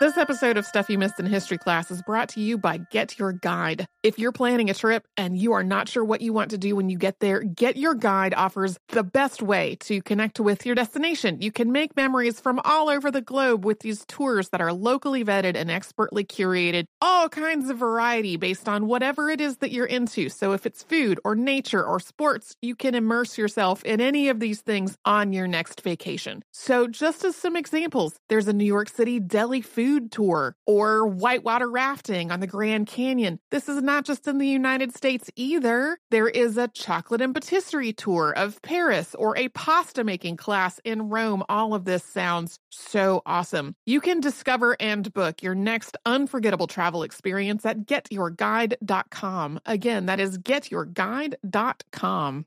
This episode of Stuff You Missed in History class is brought to you by Get Your Guide. If you're planning a trip and you are not sure what you want to do when you get there, Get Your Guide offers the best way to connect with your destination. You can make memories from all over the globe with these tours that are locally vetted and expertly curated, all kinds of variety based on whatever it is that you're into. So if it's food or nature or sports, you can immerse yourself in any of these things on your next vacation. So just as some examples, there's a New York City deli food food tour or whitewater rafting on the Grand Canyon. This is not just in the United States either. There is a chocolate and patisserie tour of Paris or a pasta making class in Rome. All of this sounds so awesome. You can discover and book your next unforgettable travel experience at getyourguide.com. Again, that is getyourguide.com.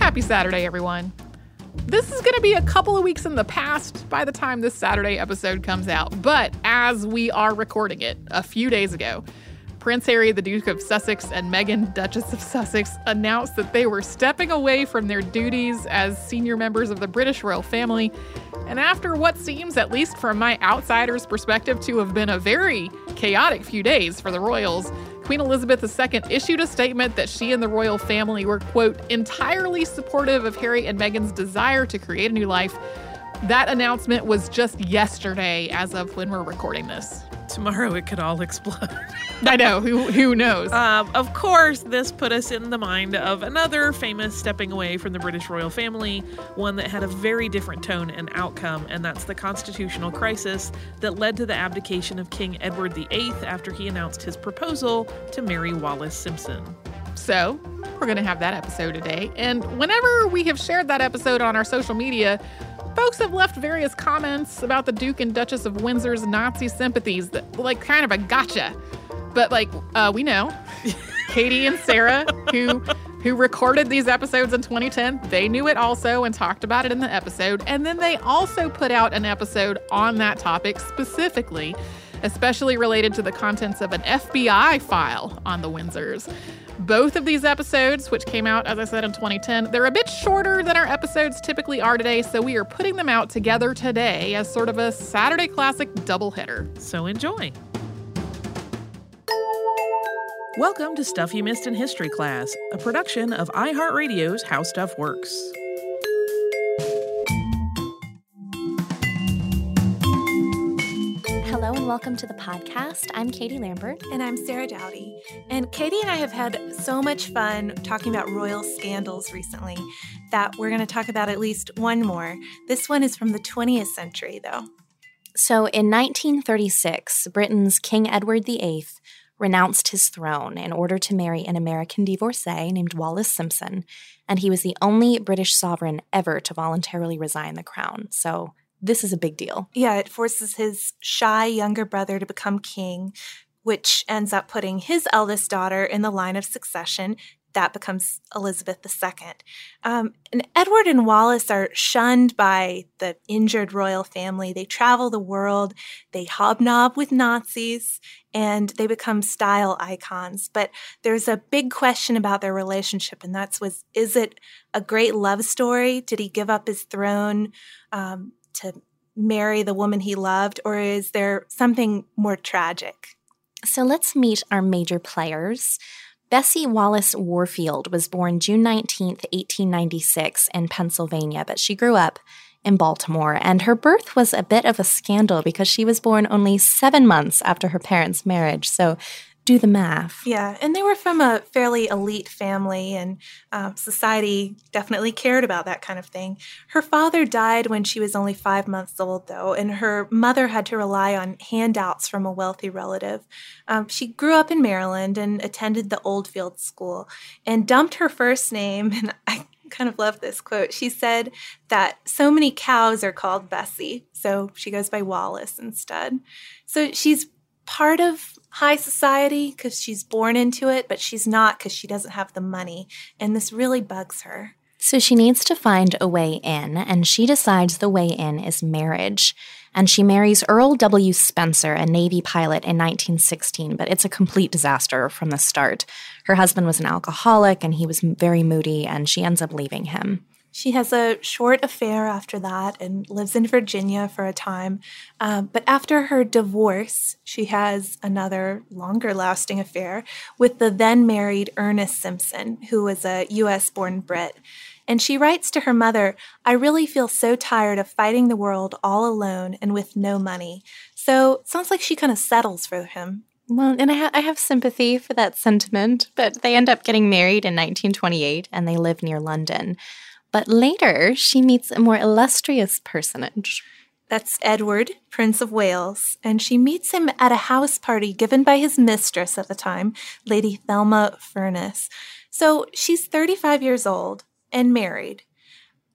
Happy Saturday, everyone. This is going to be a couple of weeks in the past by the time this Saturday episode comes out, but as we are recording it a few days ago, Prince Harry, the Duke of Sussex, and Meghan, Duchess of Sussex, announced that they were stepping away from their duties as senior members of the British royal family. And after what seems, at least from my outsider's perspective, to have been a very chaotic few days for the royals, Queen Elizabeth II issued a statement that she and the royal family were, quote, entirely supportive of Harry and Meghan's desire to create a new life. That announcement was just yesterday, as of when we're recording this tomorrow it could all explode. I know. Who who knows? Um, of course, this put us in the mind of another famous stepping away from the British royal family, one that had a very different tone and outcome, and that's the constitutional crisis that led to the abdication of King Edward VIII after he announced his proposal to marry Wallis Simpson. So, we're going to have that episode today. And whenever we have shared that episode on our social media, Folks have left various comments about the Duke and Duchess of Windsor's Nazi sympathies, that, like kind of a gotcha. But like uh, we know, Katie and Sarah, who who recorded these episodes in 2010, they knew it also and talked about it in the episode. And then they also put out an episode on that topic specifically, especially related to the contents of an FBI file on the Windsors. Both of these episodes, which came out, as I said, in 2010, they're a bit shorter than our episodes typically are today, so we are putting them out together today as sort of a Saturday Classic doubleheader. So enjoy. Welcome to Stuff You Missed in History Class, a production of iHeartRadio's How Stuff Works. Welcome to the podcast. I'm Katie Lambert. And I'm Sarah Dowdy. And Katie and I have had so much fun talking about royal scandals recently that we're going to talk about at least one more. This one is from the 20th century, though. So in 1936, Britain's King Edward VIII renounced his throne in order to marry an American divorcee named Wallis Simpson, and he was the only British sovereign ever to voluntarily resign the crown. So this is a big deal. Yeah, it forces his shy younger brother to become king, which ends up putting his eldest daughter in the line of succession. That becomes Elizabeth II. Um, and Edward and Wallis are shunned by the injured royal family. They travel the world, they hobnob with Nazis, and they become style icons. But there's a big question about their relationship, and that's was is it a great love story? Did he give up his throne um, to marry the woman he loved, or is there something more tragic? So let's meet our major players. Bessie Wallis Warfield was born June 19th, 1896, in Pennsylvania, but she grew up in Baltimore, and her birth was a bit of a scandal because she was born only seven months after her parents' marriage. So do the math. Yeah, and they were from a fairly elite family, and uh, society definitely cared about that kind of thing. Her father died when she was only five months old, though, and her mother had to rely on handouts from a wealthy relative. Um, she grew up in Maryland and attended the Oldfields School and dumped her first name, and I kind of love this quote. She said that so many cows are called Bessie, so she goes by Wallis instead. So she's part of high society because she's born into it, but she's not because she doesn't have the money. And this really bugs her. So she needs to find a way in, and she decides the way in is marriage. And she marries Earl W. Spencer, a Navy pilot, in 1916, but it's a complete disaster from the start. Her husband was an alcoholic and he was very moody, and she ends up leaving him. She has a short affair after that and lives in Virginia for a time. Um, but after her divorce, she has another longer lasting affair with the then married Ernest Simpson, who was a US born Brit. And she writes to her mother, I really feel so tired of fighting the world all alone and with no money. So it sounds like she kind of settles for him. Well, and I, ha- I, have sympathy for that sentiment, but they end up getting married in 1928 and they live near London. But later, she meets a more illustrious personage. That's Edward, Prince of Wales, and she meets him at a house party given by his mistress at the time, Lady Thelma Furness. So she's 35 years old and married.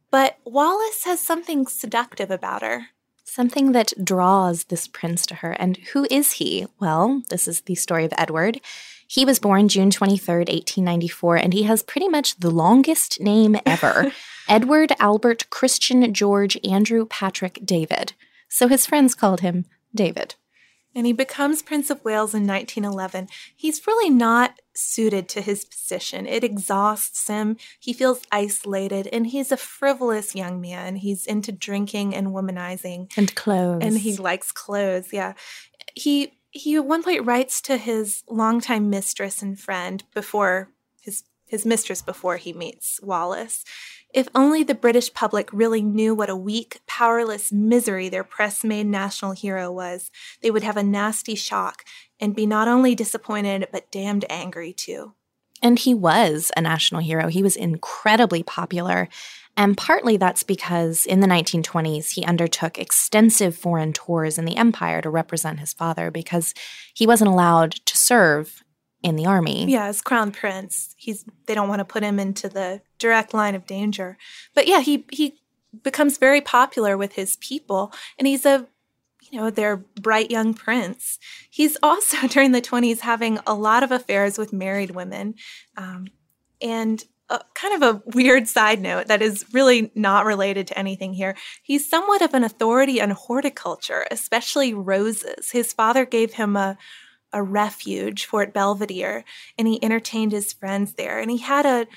But Wallis has something seductive about her. Something that draws this prince to her. And who is he? Well, this is the story of Edward. He was born June 23rd, 1894, and he has pretty much the longest name ever Edward Albert Christian George Andrew Patrick David. So his friends called him David. And he becomes Prince of Wales in 1911. He's really not suited to his position. It exhausts him. He feels isolated, and he's a frivolous young man. He's into drinking and womanizing. And clothes. And he likes clothes, yeah. He he at one point writes to his longtime mistress and friend before his his mistress before he meets Wallis. If only the British public really knew what a weak, powerless misery their press made national hero was, they would have a nasty shock and be not only disappointed, but damned angry too. And he was a national hero. He was incredibly popular. And partly that's because in the 1920s, he undertook extensive foreign tours in the empire to represent his father because he wasn't allowed to serve in the army. Yeah, as crown prince, he's they don't want to put him into the direct line of danger. But yeah, he he becomes very popular with his people and he's a you know, their bright young prince. He's also during the 20s having a lot of affairs with married women. Um, and kind of a weird side note that is really not related to anything here. He's somewhat of an authority on horticulture, especially roses. His father gave him a a refuge, Fort Belvedere, and he entertained his friends there. And he had a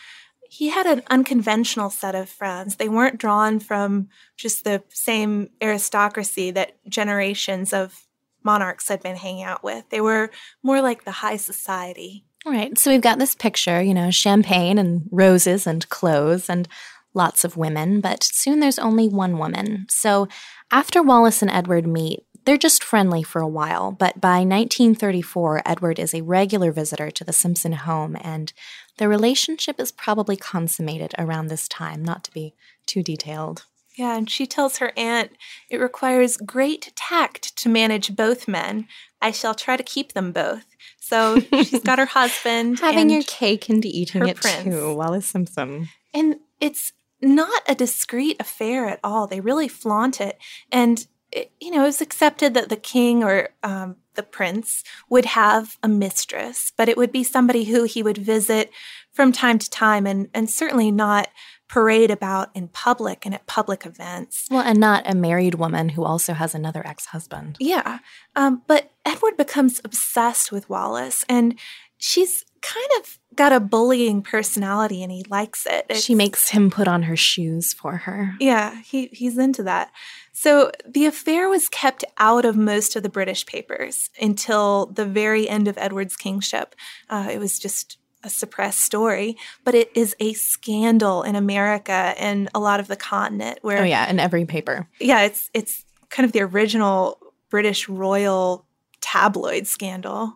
he had an unconventional set of friends. They weren't drawn from just the same aristocracy that generations of monarchs had been hanging out with. They were more like the high society. All right. So we've got this picture, you know, champagne and roses and clothes and lots of women, but soon there's only one woman. So after Wallis and Edward meet, they're just friendly for a while, but by 1934, Edward is a regular visitor to the Simpson home, and their relationship is probably consummated around this time, not to be too detailed. Yeah, and she tells her aunt it requires great tact to manage both men. I shall try to keep them both. So she's got her husband having your cake and eating it prince. too, Wallis Simpson. And it's not a discreet affair at all. They really flaunt it. And it, you know, it was accepted that the king or um, the prince would have a mistress, but it would be somebody who he would visit from time to time and, and certainly not parade about in public and at public events. Well, and not a married woman who also has another ex husband. Yeah. Um, but Edward becomes obsessed with Wallis and she's kind of got a bullying personality and he likes it. It's, she makes him put on her shoes for her. Yeah, he, he's into that. So the affair was kept out of most of the British papers until the very end of Edward's kingship. Uh, it was just a suppressed story, but it is a scandal in America and a lot of the continent where Oh yeah, in every paper. Yeah, it's it's kind of the original British royal tabloid scandal.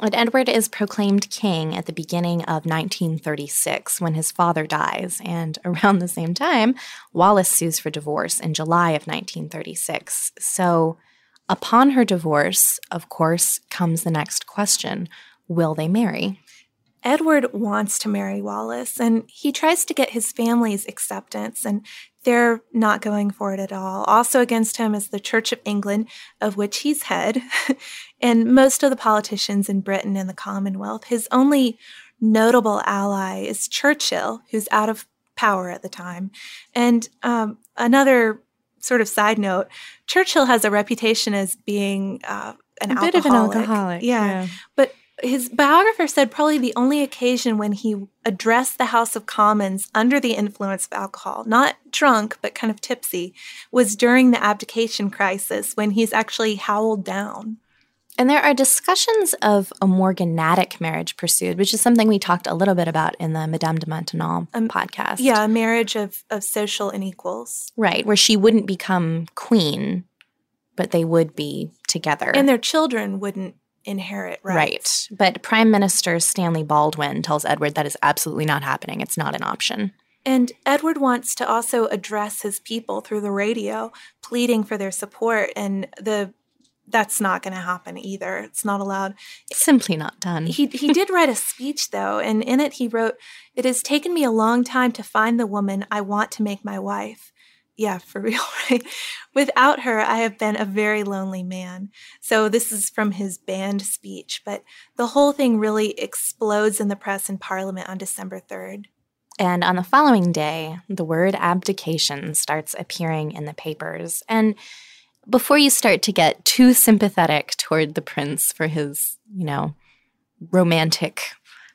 And Edward is proclaimed king at the beginning of 1936 when his father dies. And around the same time, Wallis sues for divorce in July of 1936. So, upon her divorce, of course, comes the next question Will they marry? Edward wants to marry Wallis, and he tries to get his family's acceptance, and they're not going for it at all. Also against him is the Church of England, of which he's head, and most of the politicians in Britain and the Commonwealth. His only notable ally is Churchill, who's out of power at the time. And um, another sort of side note Churchill has a reputation as being uh, an a alcoholic. bit of an alcoholic. Yeah. yeah. But his biographer said probably the only occasion when he addressed the House of Commons under the influence of alcohol, not drunk, but kind of tipsy, was during the abdication crisis when he's actually howled down. And there are discussions of a morganatic marriage pursued, which is something we talked a little bit about in the Madame de Maintenon um, podcast. Yeah, a marriage of, of social unequals. Right, where she wouldn't become queen, but they would be together. And their children wouldn't inherit rights. Right. But Prime Minister Stanley Baldwin tells Edward that is absolutely not happening. It's not an option. And Edward wants to also address his people through the radio, pleading for their support. And the that's not going to happen either. It's not allowed. It's Simply not done. He he did write a speech though, and in it he wrote, "It has taken me a long time to find the woman I want to make my wife yeah, for real, right? Without her, I have been a very lonely man. So, this is from his banned speech, but the whole thing really explodes in the press and parliament on December 3rd. And on the following day, the word abdication starts appearing in the papers. And before you start to get too sympathetic toward the prince for his, you know, romantic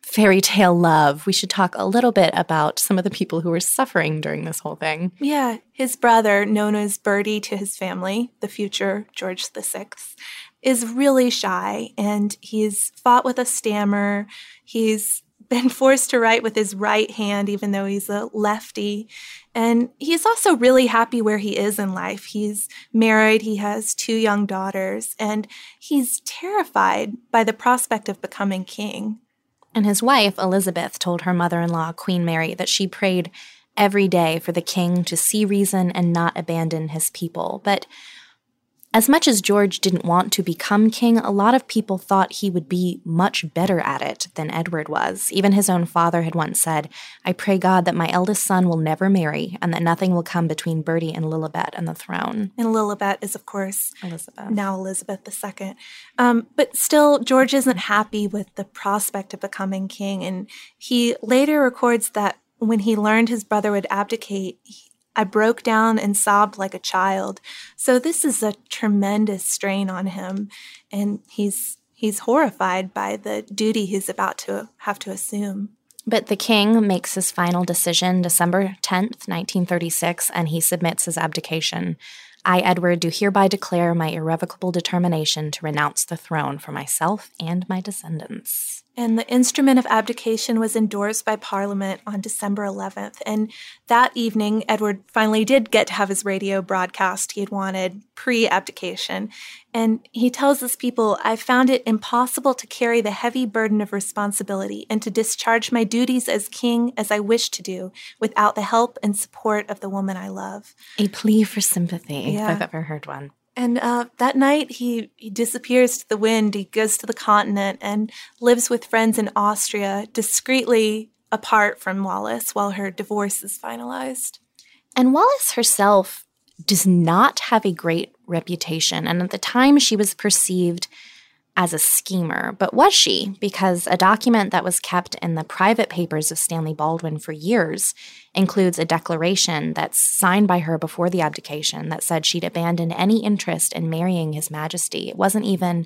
fairy tale love, we should talk a little bit about some of the people who were suffering during this whole thing. Yeah, his brother, known as Bertie to his family, the future George VI, is really shy and he's fought with a stammer. He's been forced to write with his right hand, even though he's a lefty. And he's also really happy where he is in life. He's married, he has two young daughters, and he's terrified by the prospect of becoming king. And his wife, Elizabeth, told her mother in law, Queen Mary, that she prayed every day for the king to see reason and not abandon his people. But as much as George didn't want to become king, a lot of people thought he would be much better at it than Edward was. Even his own father had once said, I pray God that my eldest son will never marry and that nothing will come between Bertie and Lilibet and the throne. And Lilibet is, of course, Elizabeth. Now Elizabeth II. Um, but still, George isn't happy with the prospect of becoming king. And he later records that when he learned his brother would abdicate, I broke down and sobbed like a child. So this is a tremendous strain on him and he's he's horrified by the duty he's about to have to assume. But the king makes his final decision December 10th, 1936, and he submits his abdication. I, Edward, do hereby declare my irrevocable determination to renounce the throne for myself and my descendants. And the instrument of abdication was endorsed by Parliament on December 11th. And that evening, Edward finally did get to have his radio broadcast he had wanted pre abdication. And he tells his people, I found it impossible to carry the heavy burden of responsibility and to discharge my duties as king as I wished to do without the help and support of the woman I love. A plea for sympathy, Yeah. if I've ever heard one. And uh, that night, he, he disappears to the wind. He goes to the continent and lives with friends in Austria, discreetly apart from Wallis while her divorce is finalized. And Wallis herself does not have a great reputation. And at the time, she was perceived as a schemer. But was she? Because a document that was kept in the private papers of Stanley Baldwin for years includes a declaration that's signed by her before the abdication that said she'd abandoned any interest in marrying His Majesty. It wasn't even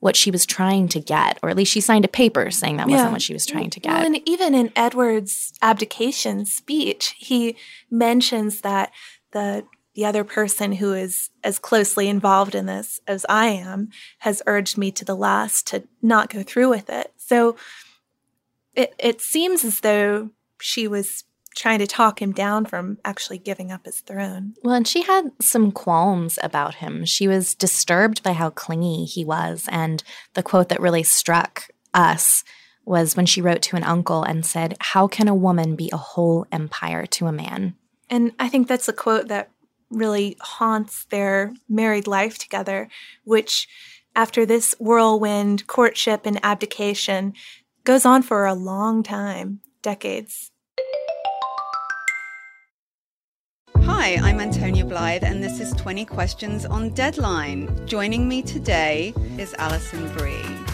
what she was trying to get, or at least she signed a paper saying that wasn't what she was trying to get. Well, and even in Edward's abdication speech, he mentions that the the other person who is as closely involved in this as I am has urged me to the last to not go through with it. So it it seems as though she was trying to talk him down from actually giving up his throne. Well, and she had some qualms about him. She was disturbed by how clingy he was. And the quote that really struck us was when she wrote to an uncle and said, How can a woman be a whole empire to a man? And I think that's a quote that really haunts their married life together, which, after this whirlwind courtship and abdication, goes on for a long time decades. Hi, I'm Antonia Blythe, and this is 20 Questions on Deadline. Joining me today is Alison Brie.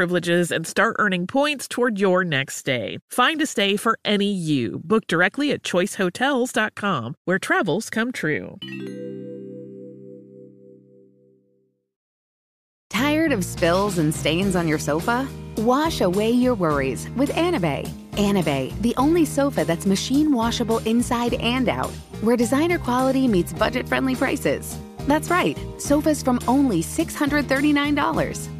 privileges and start earning points toward your next stay. Find a stay for any you. Book directly at choicehotels.com, where travels come true. Tired of spills and stains on your sofa? Wash away your worries with Anabay. Anabay, the only sofa that's machine washable inside and out, where designer quality meets budget friendly prices. That's right, sofas from only $639.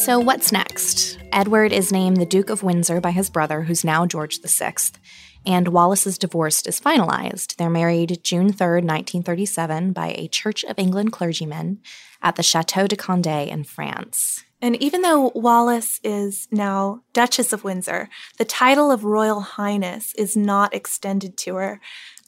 So, what's next? Edward is named the Duke of Windsor by his brother, who's now George VI, and Wallis's divorce is finalized. They're married June 3rd, 1937, by a Church of England clergyman at the Chateau de Candé in France. And even though Wallis is now Duchess of Windsor, the title of Royal Highness is not extended to her.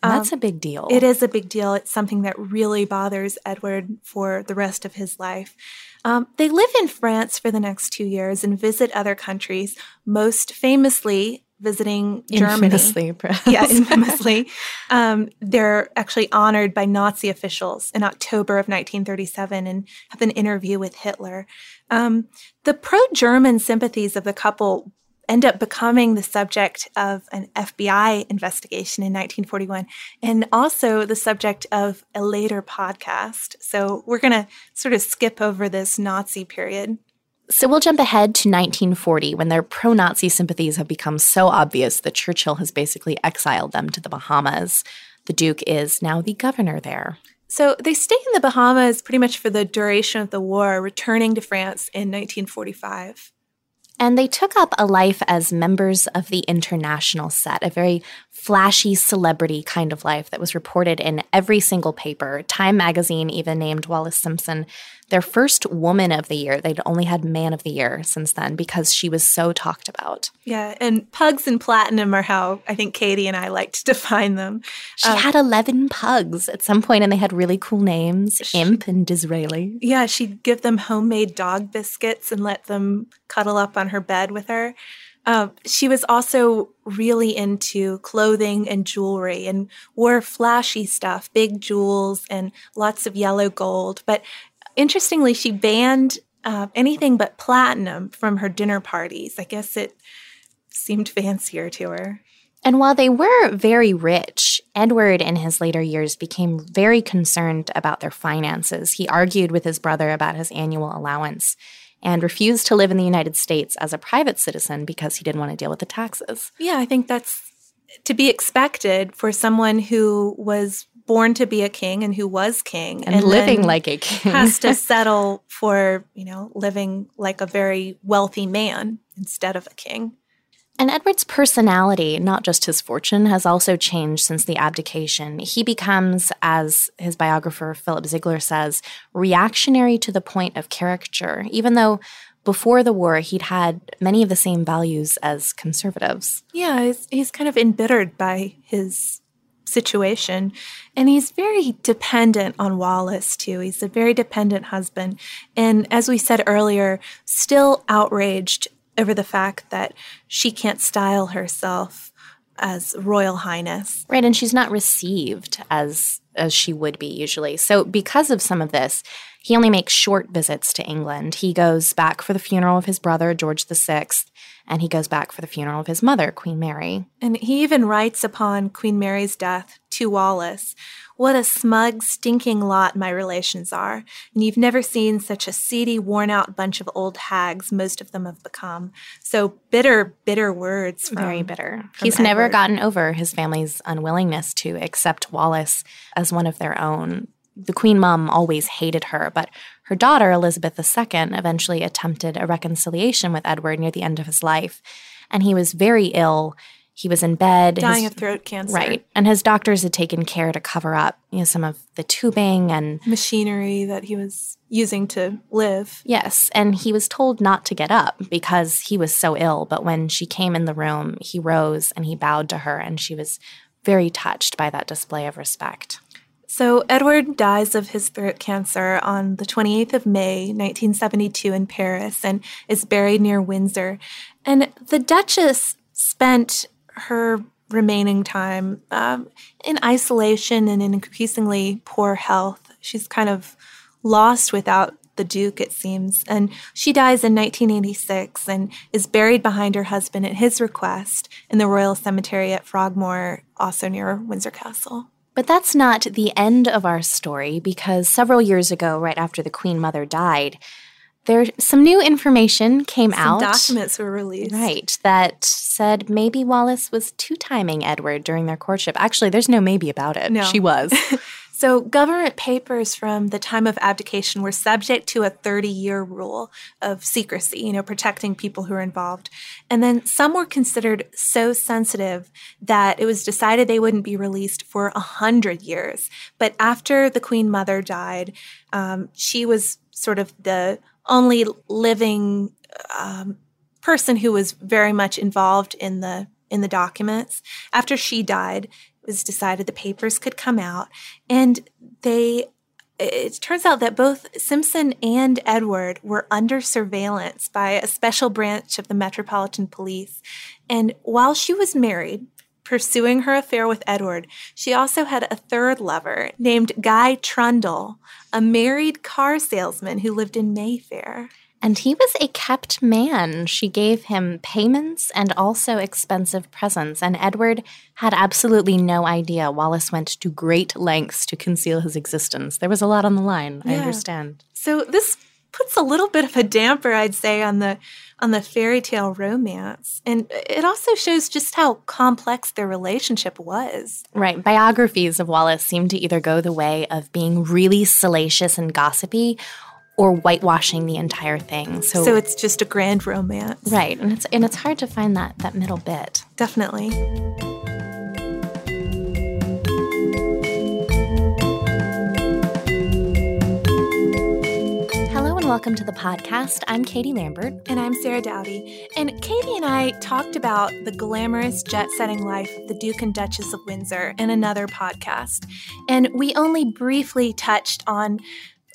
And that's um, a big deal. It is a big deal. It's something that really bothers Edward for the rest of his life. Um, they live in France for the next two years and visit other countries, most famously visiting infamously, Germany. Perhaps. Yeah, infamously. um, they're actually honored by Nazi officials in October of 1937 and have an interview with Hitler. Um, the pro German sympathies of the couple end up becoming the subject of an FBI investigation in 1941 and also the subject of a later podcast. So we're going to sort of skip over this Nazi period. So we'll jump ahead to 1940 when their pro Nazi sympathies have become so obvious that Churchill has basically exiled them to the Bahamas. The Duke is now the governor there. So they stay in the Bahamas pretty much for the duration of the war, returning to France in 1945. And they took up a life as members of the international set, a very flashy celebrity kind of life that was reported in every single paper. Time magazine even named Wallis Simpson their first woman of the year. They'd only had man of the year since then because she was so talked about. Yeah, and pugs and platinum are how I think Katie and I like to define them. She um, had 11 pugs at some point and they had really cool names she, Imp and Disraeli. Yeah, she'd give them homemade dog biscuits and let them cuddle up on her bed with her. Um, she was also really into clothing and jewelry and wore flashy stuff, big jewels and lots of yellow gold. But interestingly, she banned uh, anything but platinum from her dinner parties. I guess it seemed fancier to her. And while they were very rich, Edward in his later years became very concerned about their finances. He argued with his brother about his annual allowance and refused to live in the United States as a private citizen because he didn't want to deal with the taxes. Yeah, I think that's to be expected for someone who was born to be a king and who was king and, and living like a king has to settle for you know living like a very wealthy man instead of a king and Edward's personality, not just his fortune, has also changed since the abdication. He becomes, as his biographer Philip Ziegler says, reactionary to the point of caricature, even though before the war he'd had many of the same values as conservatives. Yeah, he's, he's kind of embittered by his situation. And he's very dependent on Wallis, too. He's a very dependent husband. And as we said earlier, still outraged over the fact that she can't style herself as royal highness. Right, and she's not received as as she would be usually. So because of some of this, he only makes short visits to England. He goes back for the funeral of his brother George VI and he goes back for the funeral of his mother, Queen Mary. And he even writes upon Queen Mary's death to Wallis, What a smug, stinking lot my relations are, and you've never seen such a seedy, worn out bunch of old hags most of them have become. So bitter, bitter words. From, Very bitter. He's Edward. never gotten over his family's unwillingness to accept Wallis as one of their own the queen mom always hated her, but her daughter, Elizabeth II, eventually attempted a reconciliation with Edward near the end of his life. And he was very ill. He was in bed, dying his, of throat cancer. Right, and his doctors had taken care to cover up, you know, some of the tubing and machinery that he was using to live. Yes, and he was told not to get up because he was so ill. But when she came in the room, he rose and he bowed to her, and she was very touched by that display of respect. So, Edward dies of his throat cancer on the 28th of May, 1972, in Paris, and is buried near Windsor. And the Duchess spent her remaining time um, in isolation and in increasingly poor health. She's kind of lost without the Duke, it seems. And she dies in 1986 and is buried behind her husband at his request in the Royal Cemetery at Frogmore, also near Windsor Castle. But that's not the end of our story because several years ago, right after the Queen Mother died, there some new information came Some out. documents were released. Right, that said maybe Wallis was two timing Edward during their courtship. Actually, there's no maybe about it. No. She was. So, government papers from the time of abdication were subject to a 30 year rule of secrecy, you know, protecting people who were involved. And then some were considered so sensitive that it was decided they wouldn't be released for 100 years. But after the Queen Mother died, um, she was sort of the only living um, person who was very much involved in the in the documents. After she died, it was decided the papers could come out, and they. It turns out that both Simpson and Edward were under surveillance by a special branch of the Metropolitan Police. And while she was married, pursuing her affair with Edward, she also had a third lover named Guy Trundle, a married car salesman who lived in Mayfair. And he was a kept man. She gave him payments and also expensive presents. And Edward had absolutely no idea Wallis went to great lengths to conceal his existence. There was a lot on the line, I understand. So this puts a little bit of a damper, I'd say, on the on the fairy tale romance. And it also shows just how complex their relationship was. Right. Biographies of Wallis seem to either go the way of being really salacious and gossipy or whitewashing the entire thing. So, So, it's just a grand romance. right. And it's and it's hard to find that that middle bit. Definitely. Welcome to the podcast. I'm Katie Lambert. And I'm Sarah Dowdy. And Katie and I talked about the glamorous jet setting life of the Duke and Duchess of Windsor in another podcast. And we only briefly touched on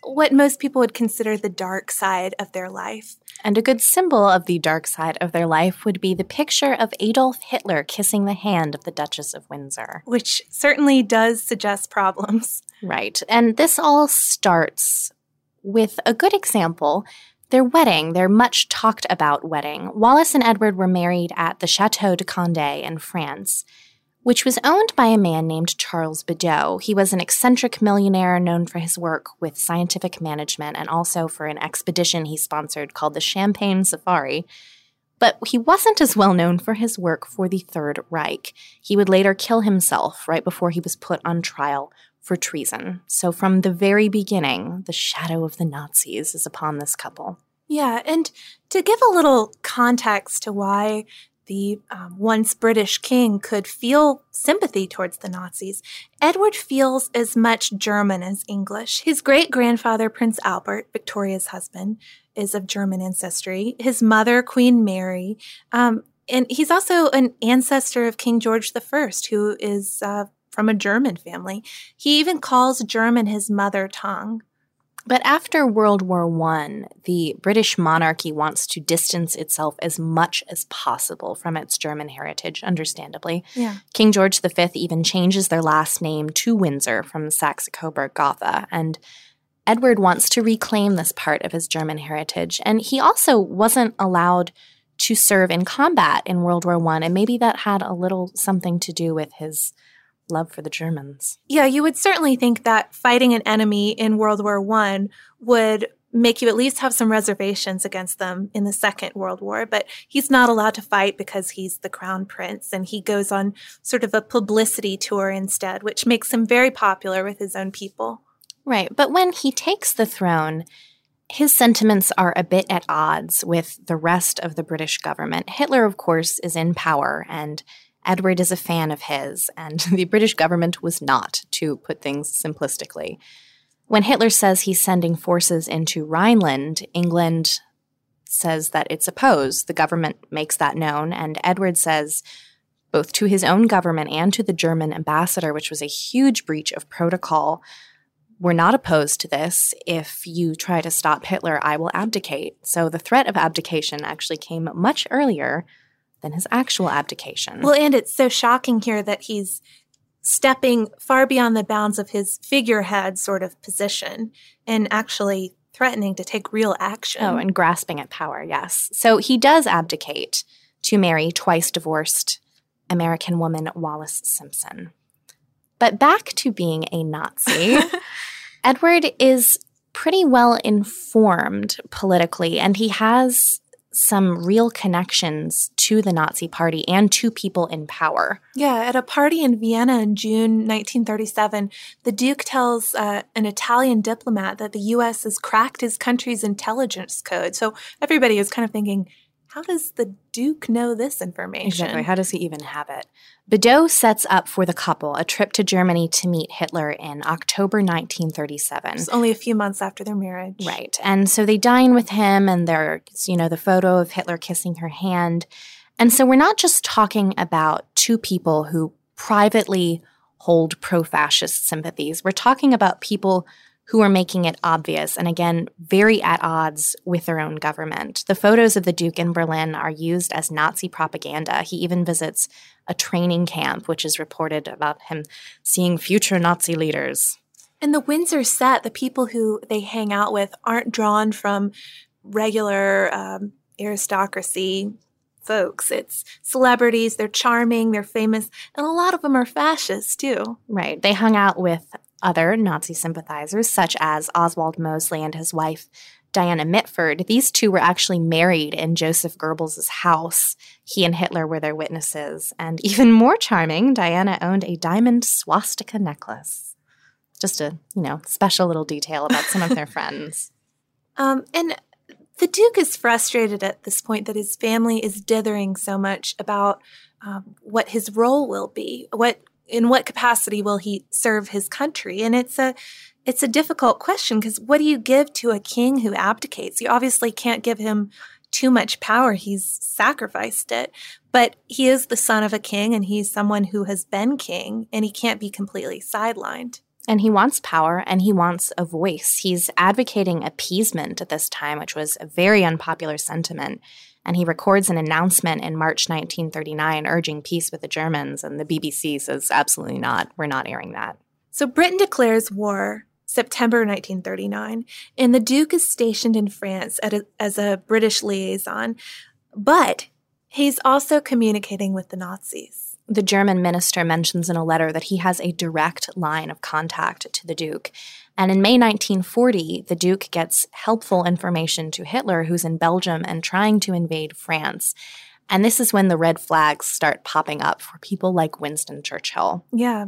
what most people would consider the dark side of their life. And a good symbol of the dark side of their life would be the picture of Adolf Hitler kissing the hand of the Duchess of Windsor. Which certainly does suggest problems. Right. And this all starts with a good example their wedding, their much talked about wedding. Wallis and Edward were married at the Chateau de Candé in France, which was owned by a man named Charles Bedaux. He was an eccentric millionaire known for his work with scientific management and also for an expedition he sponsored called the Champagne Safari. But he wasn't as well known for his work for the Third Reich. He would later kill himself right before he was put on trial for treason. So, from the very beginning, the shadow of the Nazis is upon this couple. Yeah, and to give a little context to why the um, once British king could feel sympathy towards the Nazis, Edward feels as much German as English. His great grandfather, Prince Albert, Victoria's husband, is of German ancestry. His mother, Queen Mary, um, and he's also an ancestor of King George I, who is uh, from a German family. He even calls German his mother tongue. But after World War I, the British monarchy wants to distance itself as much as possible from its German heritage, understandably. Yeah. King George V even changes their last name to Windsor from Saxe Coburg Gotha, and Edward wants to reclaim this part of his German heritage. And he also wasn't allowed to serve in combat in World War I, and maybe that had a little something to do with his love for the Germans. Yeah, you would certainly think that fighting an enemy in World War One would make you at least have some reservations against them in the Second World War, but he's not allowed to fight because he's the crown prince and he goes on sort of a publicity tour instead, which makes him very popular with his own people. Right, but when he takes the throne, his sentiments are a bit at odds with the rest of the British government. Hitler, of course, is in power, and Edward is a fan of his, and the British government was not, to put things simplistically. When Hitler says he's sending forces into Rhineland, England says that it's opposed. The government makes that known, and Edward says, both to his own government and to the German ambassador, which was a huge breach of protocol, we're not opposed to this. If you try to stop Hitler, I will abdicate. So the threat of abdication actually came much earlier than his actual abdication. Well, and it's so shocking here that he's stepping far beyond the bounds of his figurehead sort of position and actually threatening to take real action. Oh, and grasping at power, yes. So he does abdicate to marry twice divorced American woman Wallis Simpson. But back to being a Nazi, Edward is pretty well informed politically, and he has some real connections to the Nazi Party and to people in power. Yeah, at a party in Vienna in June 1937, the Duke tells uh, an Italian diplomat that the U.S. has cracked his country's intelligence code. So everybody is kind of thinking, how does the Duke know this information? Exactly. How does he even have it? Bedaux sets up for the couple a trip to Germany to meet Hitler in October 1937. It's only a few months after their marriage. Right. And so they dine with him, and there's, you know, the photo of Hitler kissing her hand. And so we're not just talking about two people who privately hold pro fascist sympathies. We're talking about people who are making it obvious and again, very at odds with their own government. The photos of the Duke in Berlin are used as Nazi propaganda. He even visits a training camp, which is reported about him seeing future Nazi leaders. And the Windsor set, the people who they hang out with aren't drawn from regular um, aristocracy folks. It's celebrities, they're charming, they're famous, and a lot of them are fascists too. Right. They hung out with other Nazi sympathizers, such as Oswald Mosley and his wife, Diana Mitford. These two were actually married in Joseph Goebbels' house. He and Hitler were their witnesses. And even more charming, Diana owned a diamond swastika necklace. Just a, you know, special little detail about some of their friends. Um, and the Duke is frustrated at this point that his family is dithering so much about um, what his role will be, what in what capacity will he serve his country? And it's a it's a difficult question because what do you give to a king who abdicates? You obviously can't give him too much power. He's sacrificed it. But he is the son of a king and he's someone who has been king and he can't be completely sidelined. And he wants power and he wants a voice. He's advocating appeasement at this time, which was a very unpopular sentiment. And he records an announcement in March 1939 urging peace with the Germans. And the BBC says, absolutely not. We're not airing that. So Britain declares war September 1939, and the Duke is stationed in France a, as a British liaison, but he's also communicating with the Nazis. The German minister mentions in a letter that he has a direct line of contact to the Duke. And in May 1940, the Duke gets helpful information to Hitler, who's in Belgium and trying to invade France. And this is when the red flags start popping up for people like Winston Churchill. Yeah.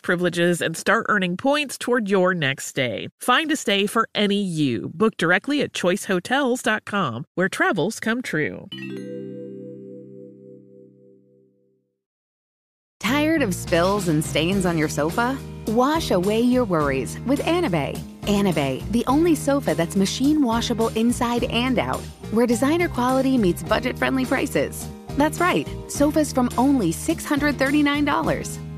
Privileges and start earning points toward your next stay. Find a stay for any you. Book directly at choicehotels.com, where travels come true. Tired of spills and stains on your sofa? Wash away your worries with Anabei. Anabei, the only sofa that's machine washable inside and out, where designer quality meets budget friendly prices. That's right, sofas from only $639.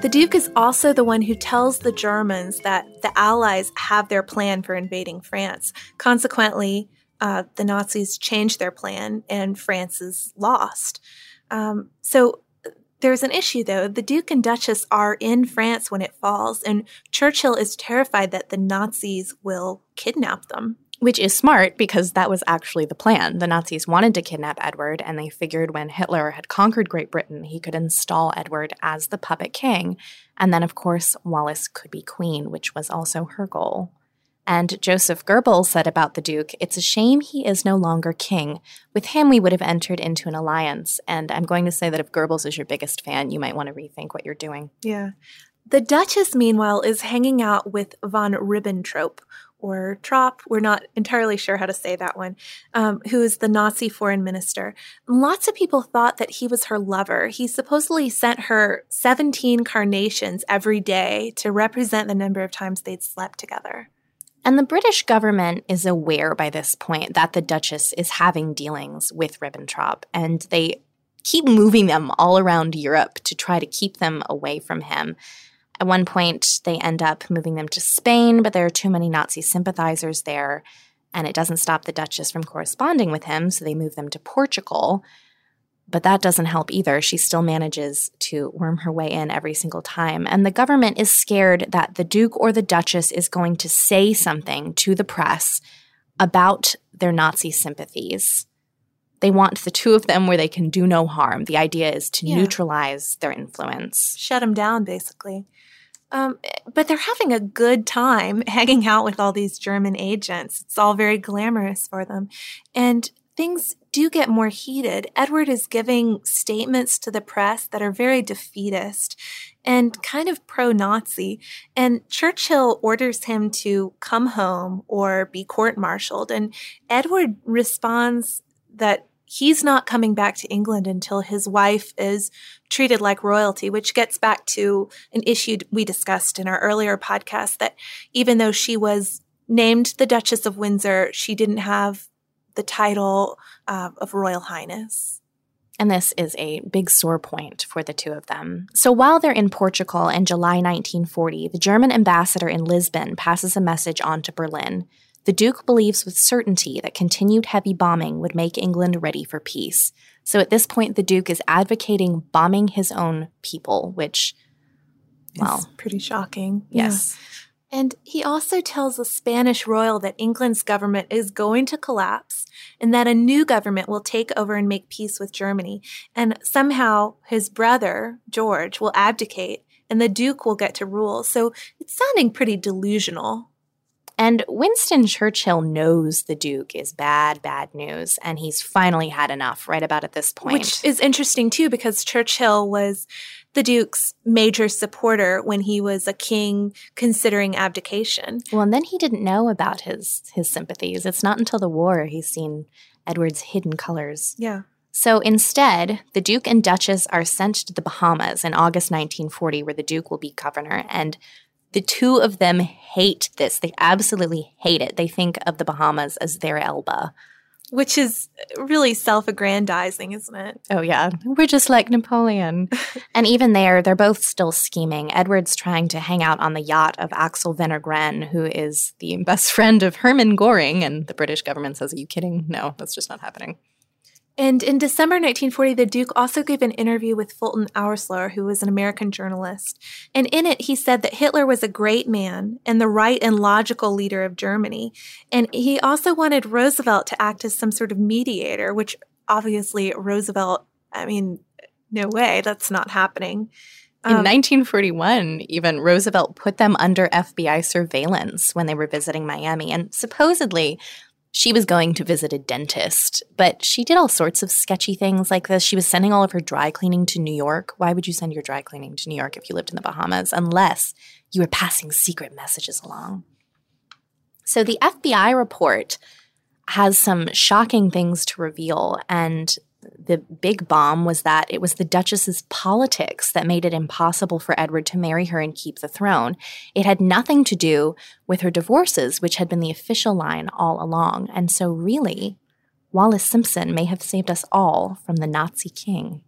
The Duke is also the one who tells the Germans that the Allies have their plan for invading France. Consequently, uh, the Nazis change their plan and France is lost. Um, so there's an issue, though. The Duke and Duchess are in France when it falls, and Churchill is terrified that the Nazis will kidnap them. Which is smart because that was actually the plan. The Nazis wanted to kidnap Edward, and they figured when Hitler had conquered Great Britain, he could install Edward as the puppet king. And then, of course, Wallis could be queen, which was also her goal. And Joseph Goebbels said about the Duke, it's a shame he is no longer king. With him, we would have entered into an alliance. And I'm going to say that if Goebbels is your biggest fan, you might want to rethink what you're doing. Yeah. The Duchess, meanwhile, is hanging out with von Ribbentrop, or Trop, we're not entirely sure how to say that one, um, who is the Nazi foreign minister. Lots of people thought that he was her lover. He supposedly sent her 17 carnations every day to represent the number of times they'd slept together. And the British government is aware by this point that the Duchess is having dealings with Ribbentrop, and they keep moving them all around Europe to try to keep them away from him. At one point, they end up moving them to Spain, but there are too many Nazi sympathizers there, and it doesn't stop the Duchess from corresponding with him, so they move them to Portugal. But that doesn't help either. She still manages to worm her way in every single time. And the government is scared that the Duke or the Duchess is going to say something to the press about their Nazi sympathies. They want the two of them where they can do no harm. The idea is to Yeah. neutralize their influence. Shut them down, basically. Um, but they're having a good time hanging out with all these German agents. It's all very glamorous for them. And things do get more heated. Edward is giving statements to the press that are very defeatist and kind of pro Nazi. And Churchill orders him to come home or be court martialed. And Edward responds that he's not coming back to England until his wife is treated like royalty, which gets back to an issue we discussed in our earlier podcast that even though she was named the Duchess of Windsor, she didn't have the title uh, of Royal Highness. And this is a big sore point for the two of them. So while they're in Portugal in July 1940, the German ambassador in Lisbon passes a message on to Berlin. The Duke believes with certainty that continued heavy bombing would make England ready for peace. So at this point, the Duke is advocating bombing his own people, which, well, It's pretty shocking. yes. And he also tells the Spanish royal that England's government is going to collapse and that a new government will take over and make peace with Germany. And somehow his brother, George, will abdicate and the Duke will get to rule. So it's sounding pretty delusional. And Winston Churchill knows the Duke is bad, bad news, and he's finally had enough right about at this point. Which is interesting too, because Churchill was the Duke's major supporter when he was a king considering abdication. Well, and then he didn't know about his his sympathies. It's not until the war he's seen Edward's hidden colors. Yeah. So instead, the Duke and Duchess are sent to the Bahamas in August 1940, where the Duke will be governor. And the two of them hate this. They absolutely hate it. They think of the Bahamas as their Elba. Which is really self aggrandizing, isn't it? Oh, yeah. We're just like Napoleon. and even there, they're both still scheming. Edward's trying to hang out on the yacht of Axel Wenner-Gren, who is the best friend of Hermann Goring. And the British government says, Are you kidding? No, that's just not happening. And in December 1940, the Duke also gave an interview with Fulton Oursler, who was an American journalist. And in it, he said that Hitler was a great man and the right and logical leader of Germany. And he also wanted Roosevelt to act as some sort of mediator, which obviously Roosevelt, I mean, no way, that's not happening. In um, 1941, even Roosevelt put them under FBI surveillance when they were visiting Miami. And supposedly, she was going to visit a dentist, but she did all sorts of sketchy things like this. She was sending all of her dry cleaning to New York. Why would you send your dry cleaning to New York if you lived in the Bahamas? Unless you were passing secret messages along. So the FBI report has some shocking things to reveal, and the big bomb was that it was the Duchess's politics that made it impossible for Edward to marry her and keep the throne. It had nothing to do with her divorces, which had been the official line all along. And so, really, Wallis Simpson may have saved us all from the Nazi king.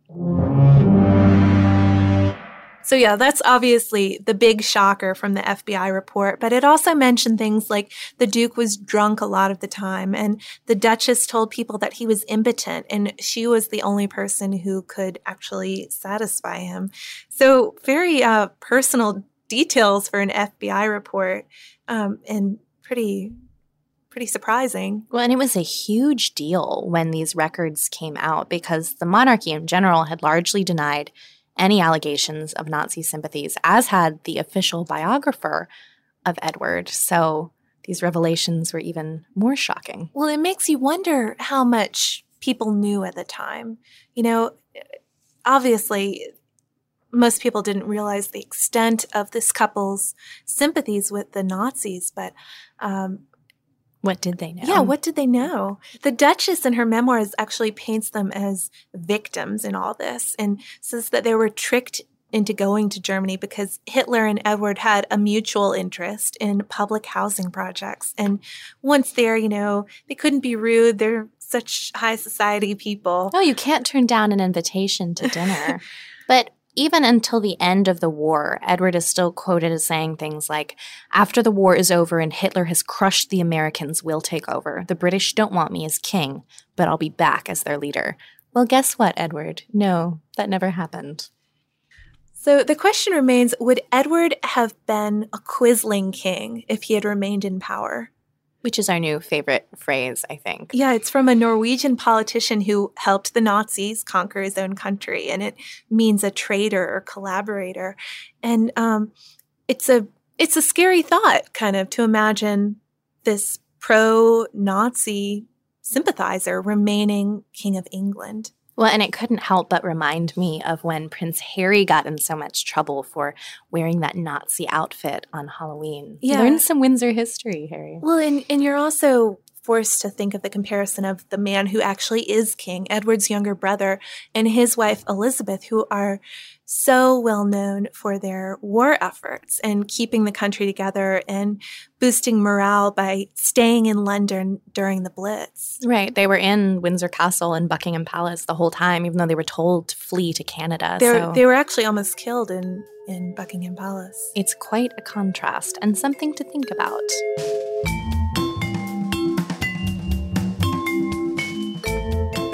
So, yeah, that's obviously the big shocker from the FBI report. But it also mentioned things like the Duke was drunk a lot of the time, and the Duchess told people that he was impotent, and she was the only person who could actually satisfy him. So, very uh, personal details for an FBI report, um, and pretty pretty surprising. Well, and it was a huge deal when these records came out because the monarchy in general had largely denied any allegations of Nazi sympathies, as had the official biographer of Edward. So these revelations were even more shocking. Well, it makes you wonder how much people knew at the time. You know, obviously, most people didn't realize the extent of this couple's sympathies with the Nazis, but um, what did they know? Yeah, what did they know? The Duchess in her memoirs actually paints them as victims in all this and says that they were tricked into going to Germany because Hitler and Edward had a mutual interest in public housing projects. And once there, you know, they couldn't be rude. They're such high society people. No, you can't turn down an invitation to dinner. but even until the end of the war, Edward is still quoted as saying things like, After the war is over and Hitler has crushed the Americans, we'll take over. The British don't want me as king, but I'll be back as their leader. Well, guess what, Edward? No, that never happened. So the question remains would Edward have been a quisling king if he had remained in power? Which is our new favorite phrase, I think. Yeah, it's from a Norwegian politician who helped the Nazis conquer his own country, and it means a traitor or collaborator. And um, it's a it's a scary thought, kind of, to imagine this pro-Nazi sympathizer remaining king of England. Well, and it couldn't help but remind me of when Prince Harry got in so much trouble for wearing that Nazi outfit on Halloween. Yeah. Learn some Windsor history, Harry. Well, and, and you're also forced to think of the comparison of the man who actually is king, Edward's younger brother, and his wife Elizabeth, who are so well known for their war efforts and keeping the country together and boosting morale by staying in London during the Blitz. Right. They were in Windsor Castle and Buckingham Palace the whole time, even though they were told to flee to Canada. They were, so they were actually almost killed in, in Buckingham Palace. it's quite a contrast and something to think about.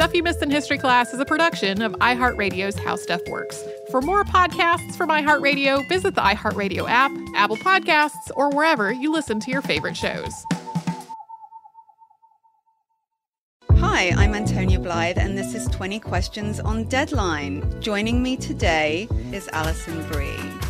Stuff You Missed in History Class is a production of iHeartRadio's How Stuff Works. For more podcasts from iHeartRadio, visit the iHeartRadio app, Apple Podcasts, or wherever you listen to your favorite shows. Hi, I'm Antonia Blythe, and this is 20 Questions on Deadline. Joining me today is Alison Brie.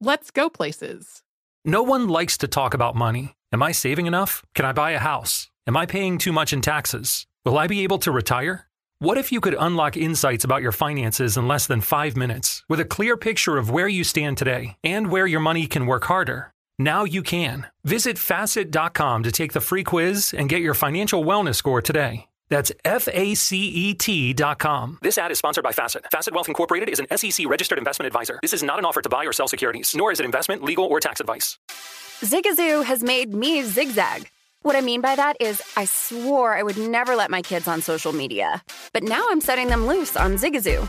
let's go places. No one likes to talk about money. Am I saving enough? Can I buy a house? Am I paying too much in taxes? Will I be able to retire? What if you could unlock insights about your finances in less than five minutes with a clear picture of where you stand today and where your money can work harder? Now you can. Visit facet.com to take the free quiz and get your financial wellness score today. That's F A C E T.com. This ad is sponsored by Facet. Facet Wealth Incorporated is an SEC registered investment advisor. This is not an offer to buy or sell securities, nor is it investment, legal, or tax advice. Zigazoo has made me zigzag. What I mean by that is, I swore I would never let my kids on social media, but now I'm setting them loose on Zigazoo.